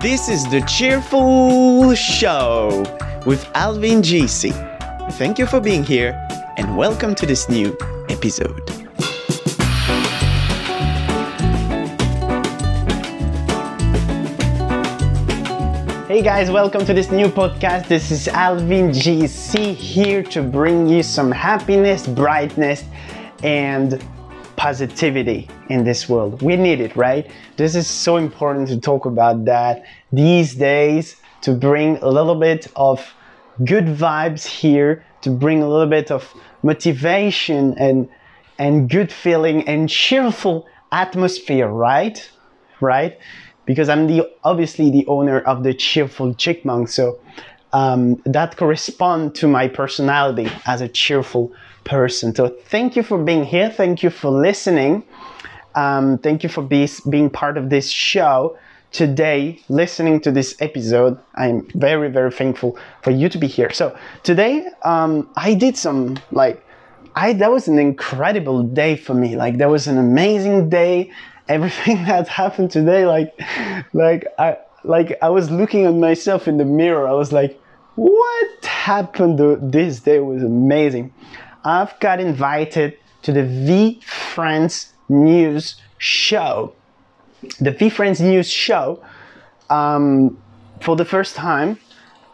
This is the Cheerful Show with Alwin GC. Thank you for being here and welcome to this new episode. Hey guys, welcome to this new podcast. This is Alwin GC here to bring you some happiness, brightness, and positivity in this world. We need it, right? This is so important to talk about that these days to bring a little bit of good vibes here, to bring a little bit of motivation and and good feeling and cheerful atmosphere, right? Right? Because I'm the obviously the owner of the cheerful chickmunk, so um, that correspond to my personality as a cheerful person. So thank you for being here. Thank you for listening. Um, thank you for be, being part of this show today, listening to this episode. I'm very, very thankful for you to be here. So today, um, I did some like, I that was an incredible day for me. Like that was an amazing day. Everything that happened today, like, like I like I was looking at myself in the mirror. I was like, what happened this day was amazing. I've got invited to the VeeFriends News Show. The VeeFriends News Show, um, for the first time,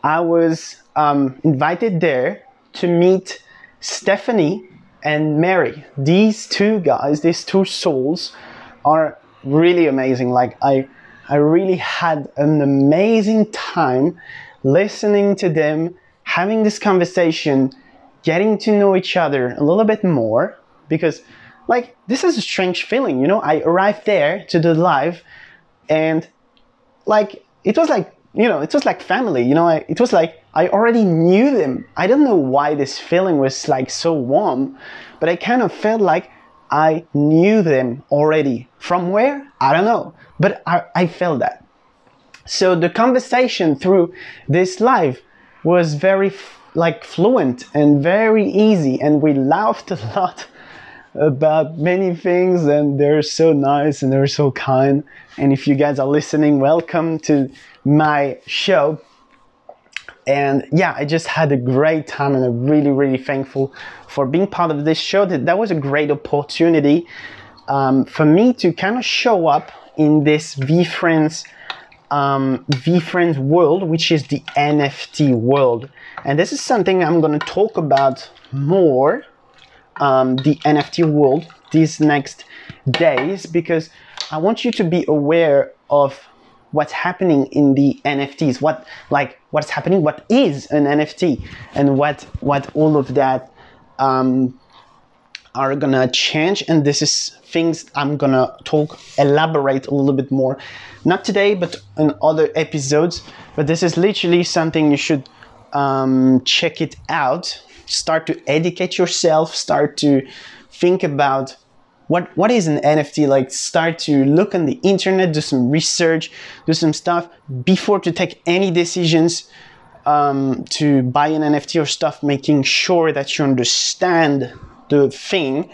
I was um, invited there to meet Stephanie and Manny. These two guys, these two souls, are really amazing. Like I, I really had an amazing time listening to them, having this conversation, getting to know each other a little bit more because like this is a strange feeling you know? I arrived there to the live and like it was like you know it was like family you know? I, it was like i already knew them. I don't know why this feeling was like so warm but i kind of felt like i knew them already. From where? I don't know but i, I felt that. So the conversation through this live was very like fluent and very easy and we laughed a lot about many things and they're so nice and they're so kind. And if you guys are listening welcome to my show. And yeah i just had a great time and i'm really really thankful for being part of this show. That, that was a great opportunity um, for me to kind of show up in this VeeFriends um, VeeFriends world, which is the NFT world. And this is something I'm going to talk about more, um, the NFT world, these next days, because I want you to be aware of what's happening in the NFTs, what like what's happening, what is an NFT, and what what all of that um, are gonna change. And this is things I'm gonna talk, elaborate a little bit more not today, but in other episodes. But this is literally something you should um, check it out. Start to educate yourself. Start to think about what what is an NFT. Like start to look on the internet, do some research, do some stuff before to take any decisions um, to buy an NFT or stuff. Making sure that you understand the thing,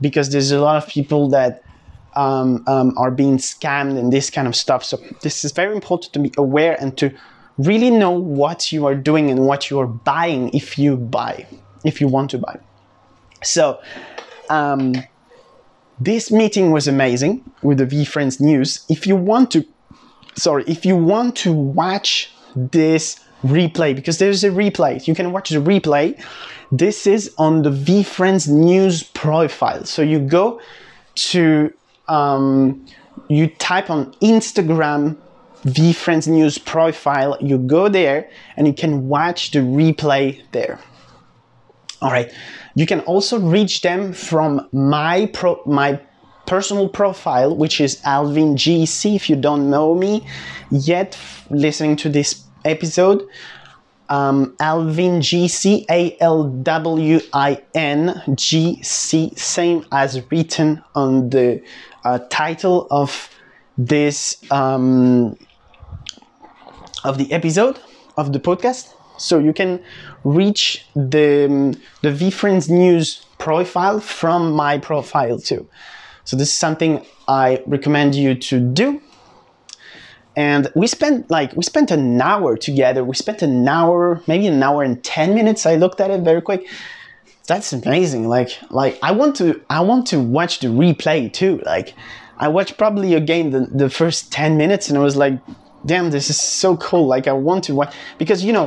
because there's a lot of people that um, um, are being scammed and this kind of stuff. So this is very important to be aware and to really know what you are doing and what you are buying if you buy, if you want to buy. So um, this meeting was amazing with the VeeFriends News. If you want to, sorry, if you want to watch this replay, because there's a replay, you can watch the replay. This is on the VeeFriends News profile. So you go to um, you type on Instagram VeeFriends News profile, you go there and you can watch the replay there. All right. You can also reach them from my pro my personal profile, which is Alwin GC. If you don't know me yet, listening to this episode, um, Alwin GC, A L W I N G C, same as written on the uh, title of this um, of the episode of the podcast. So you can reach the the VeeFriends News profile from my profile too. So this is something I recommend you to do. And we spent like we spent an hour together. We spent an hour maybe an hour and 10 minutes. I looked at it very quick. That's amazing. Like like i want to i want to watch the replay too. Like i watched probably again the, the first 10 minutes and i was like damn this is so cool. Like i want to watch because you know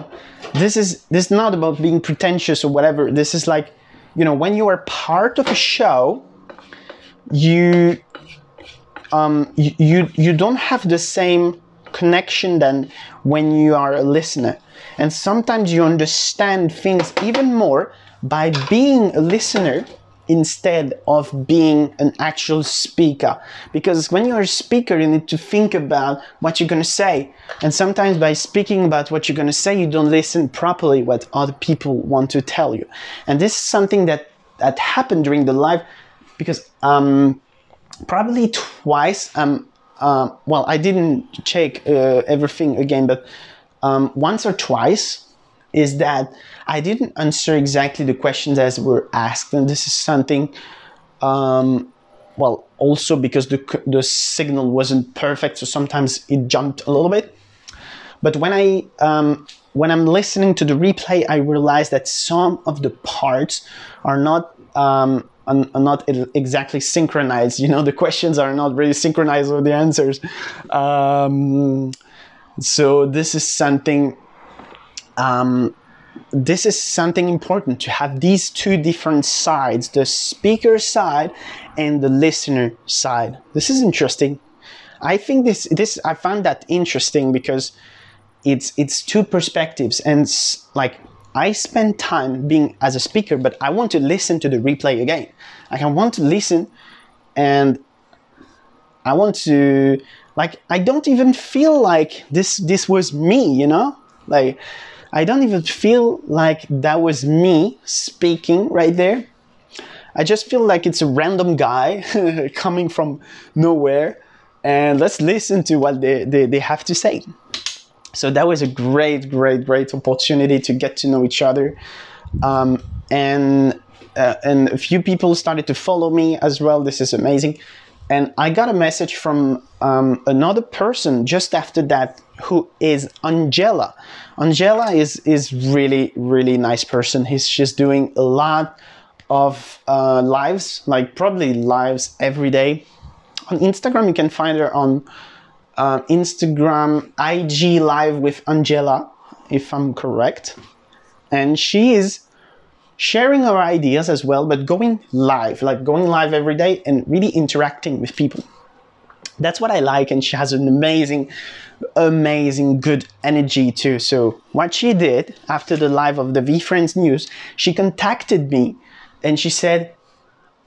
this is this is not about being pretentious or whatever. This is like you know when you are part of a show you um, you, you you don't have the same connection than when you are a listener. And sometimes you understand things even more by being a listener instead of being an actual speaker. Because when you're a speaker you need to think about what you're going to say. And sometimes by speaking about what you're going to say you don't listen properly what other people want to tell you. And this is something that that happened during the live because um probably twice. Um, uh, well, I didn't check uh, everything again, but um, once or twice is that I didn't answer exactly the questions as were asked, and this is something. Um, well, also because the the signal wasn't perfect, so sometimes it jumped a little bit. But when I um, when I'm listening to the replay, I realize that some of the parts are not um, are, are not exactly synchronized. You know, the questions are not really synchronized with the answers. Um, so this is something. Um, this is something important to have these two different sides the speaker side and the listener side this is interesting i think this this i found that interesting because it's it's two perspectives and like I spend time being as a speaker, but I want to listen to the replay again. Like I want to listen and I want to like I don't even feel like this this was me, you know? Like I don't even feel like that was me speaking right there. I just feel like it's a random guy coming from nowhere and let's listen to what they, they, they have to say so that was a great, great, great opportunity to get to know each other. Um, and uh, and a few people started to follow me as well. This is amazing. And I got a message from um, another person just after that, who is Angela. Angela is is really really nice person. He's just doing a lot of uh, lives, like probably lives every day. On Instagram, you can find her on uh, Instagram IG live with Angela, if I'm correct. And she is sharing her ideas as well, but going live, like going live every day and really interacting with people. That's what I like, and she has an amazing, amazing good energy too. So, what she did after the live of the VeeFriends News, she contacted me and she said,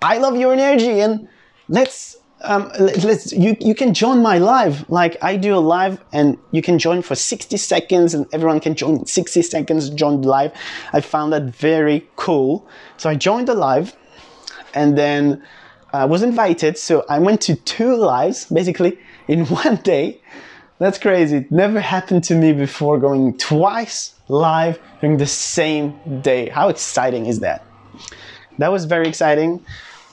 I love your energy and let's um, let's you you can join my live. Like I do a live and you can join for 60 seconds and everyone can join 60 seconds join the live. I found that very cool. So I joined the live and then I was invited. So I went to two lives basically in one day. That's crazy. It never happened to me before going twice live during the same day. How exciting is that? That was very exciting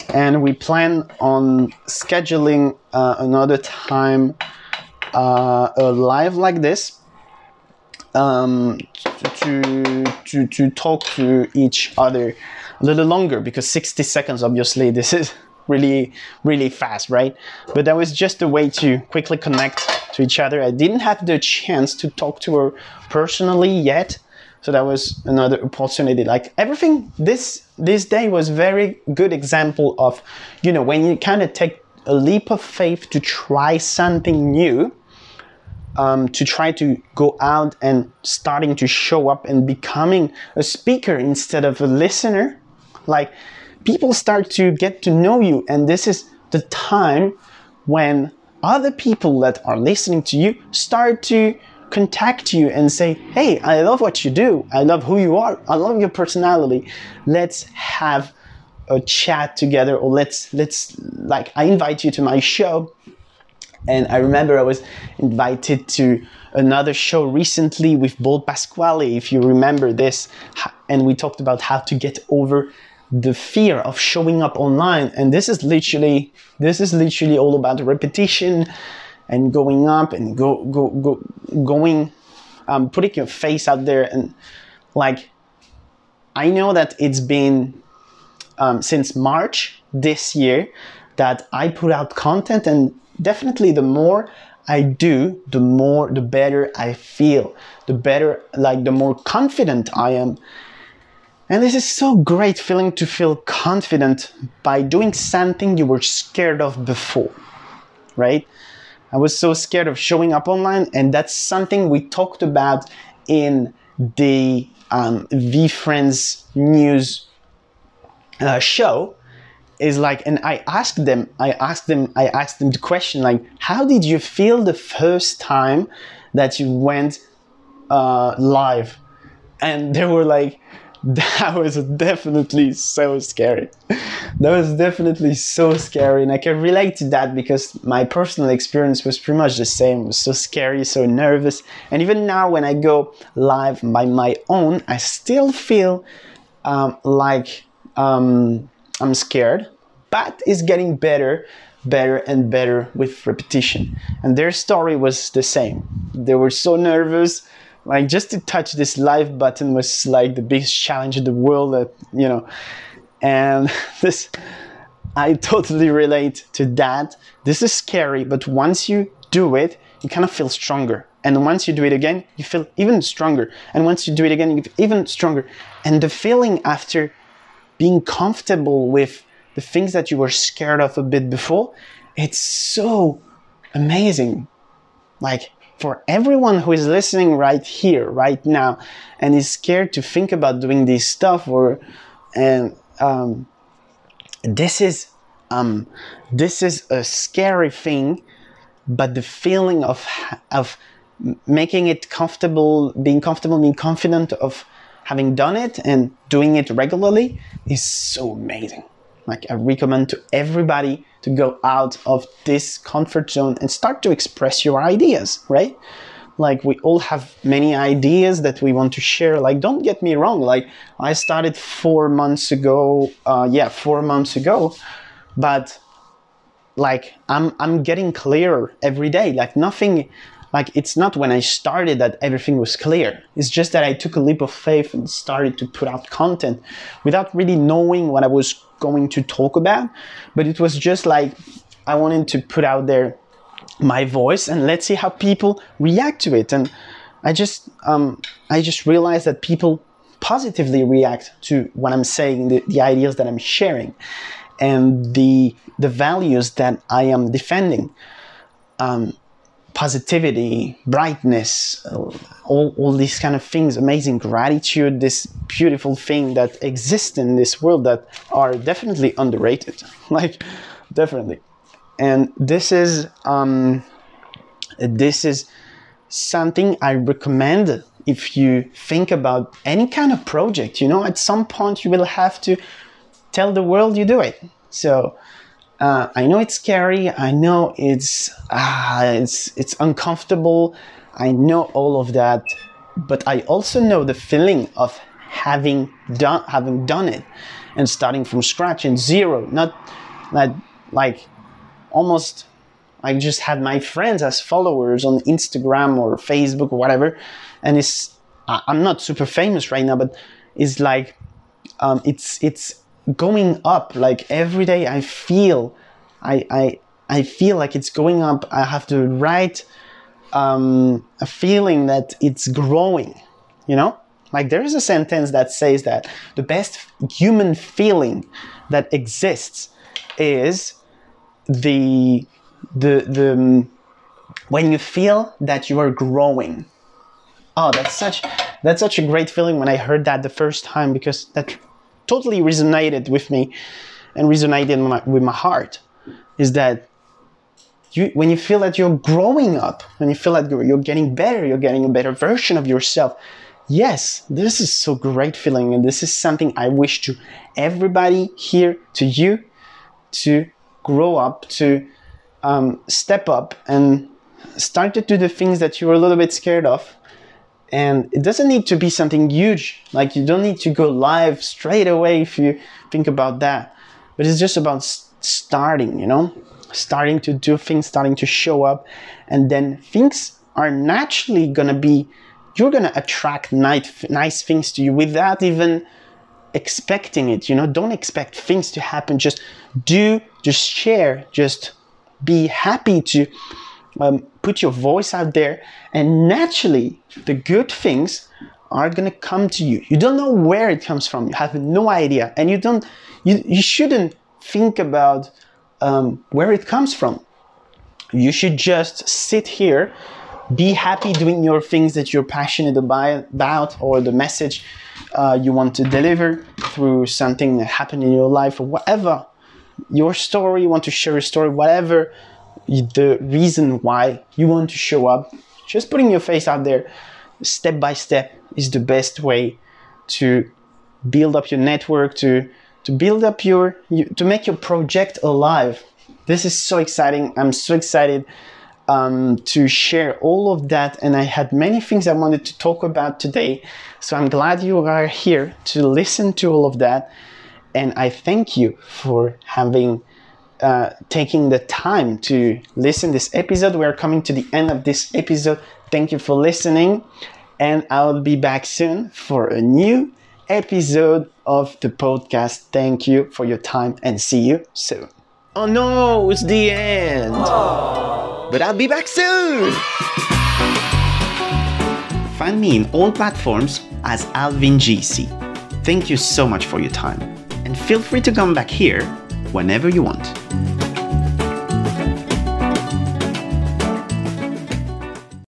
and we plan on scheduling uh, another time uh, a live like this um, to, to, to talk to each other a little longer because 60 seconds obviously this is really really fast right? But that was just a way to quickly connect to each other. I didn't have the chance to talk to her personally yet so that was another opportunity. Like everything this this day was very good example of you know when you kind of take a leap of faith to try something new um, to try to go out and starting to show up and becoming a speaker instead of a listener. Like people start to get to know you and this is the time when other people that are listening to you start to contact you and say, Hey, I love what you do. I love who you are. I love your personality. Let's have a chat together or let's let's like I invite you to my show. And I remember I was invited to another show recently with Bold Pasquale, if you remember this, and we talked about how to get over the fear of showing up online. And this is literally this is literally all about repetition and going up and go go go going um, putting your face out there and like i know that it's been um, since march this year that i put out content and definitely the more i do the more the better i feel the better like the more confident i am and this is so great feeling to feel confident by doing something you were scared of before, right? I was so scared of showing up online, and that's something we talked about in the um, VeeFriends news uh, show. Is like, and I asked them, I asked them, I asked them the question like, how did you feel the first time that you went uh, live? And they were like, that was definitely so scary. That was definitely so scary, and I can relate to that because my personal experience was pretty much the same. It was so scary, so nervous, and even now when I go live by my own, I still feel um, like um, I'm scared, but it's getting better better and better with repetition. And their story was the same. They were so nervous like just to touch this live button was like the biggest challenge in the world that you know. And this i totally relate to that. This is scary but once you do it you kind of feel stronger. And once you do it again you feel even stronger. And once you do it again you feel even stronger. And the feeling after being comfortable with the things that you were scared of a bit before it's so amazing. Like for everyone who is listening right here, right now, and is scared to think about doing this stuff, or and um, this is um, this is a scary thing, but the feeling of of making it comfortable, being comfortable, being confident of having done it and doing it regularly is so amazing. Like I recommend to everybody to go out of this comfort zone and start to express your ideas, right? Like we all have many ideas that we want to share. Like don't get me wrong, like I started four months ago, uh, yeah, four months ago, but like I'm I'm getting clearer every day. Like nothing like it's not when I started that everything was clear. It's just that I took a leap of faith and started to put out content without really knowing what I was going to talk about. But it was just like I wanted to put out there my voice and let's see how people react to it. And I just um, I just realized that people positively react to what I'm saying, the, the ideas that I'm sharing, and the the values that I am defending. Um, positivity, brightness, all, all these kind of things, amazing gratitude, this beautiful thing that exists in this world that are definitely underrated. like, definitely. And this is, um, this is something I recommend if you think about any kind of project. You know, at some point you will have to tell the world you do it. So, uh, I know it's scary. I know it's uh, it's it's uncomfortable. I know all of that, but I also know the feeling of having done having done it and starting from scratch and zero. Not not like almost. I just had my friends as followers on Instagram or Facebook or whatever, and it's I'm not super famous right now, but it's like um, it's it's going up like every day i feel i i i feel like it's going up. I have to write um, a feeling that it's growing you know? Like there is a sentence that says that the best human feeling that exists is the the the um, when you feel that you are growing. Oh that's such that's such a great feeling when i heard that the first time because that totally resonated with me and resonated my, with my heart is that you, when you feel that you're growing up, when you feel that you're, getting better, you're getting a better version of yourself, yes, this is so great feeling, and this is something I wish to everybody here, to you, to grow up, to um, step up and start to do the things that you were a little bit scared of, and it doesn't need to be something huge like you don't need to go live straight away if you think about that but it's just about starting you know starting to do things, starting to show up, and then things are naturally gonna be, you're gonna attract nice, nice things to you without even expecting it. You know, don't expect things to happen. Just do, just share, just be happy to um, put your voice out there, and naturally, the good things are gonna come to you. You don't know where it comes from. You have no idea, and you don't. You you shouldn't think about um, where it comes from. You should just sit here, be happy doing your things that you're passionate about, or the message uh, you want to deliver through something that happened in your life, or whatever your story. You want to share a story, whatever the reason why you want to show up. Just putting your face out there, step by step, is the best way to build up your network to to build up your you, to make your project alive. This is so exciting. I'm so excited um, to share all of that. And i had many things i wanted to talk about today. So i'm glad you are here to listen to all of that. And i thank you for having uh, taking the time to listen this episode we're coming to the end of this episode thank you for listening and I'll be back soon for a new episode of the podcast. Thank you for your time and see you soon. Oh no, it's the end. Aww. But I'll be back soon. Find me in all platforms as Alwin GC. Thank you so much for your time and feel free to come back here whenever you want.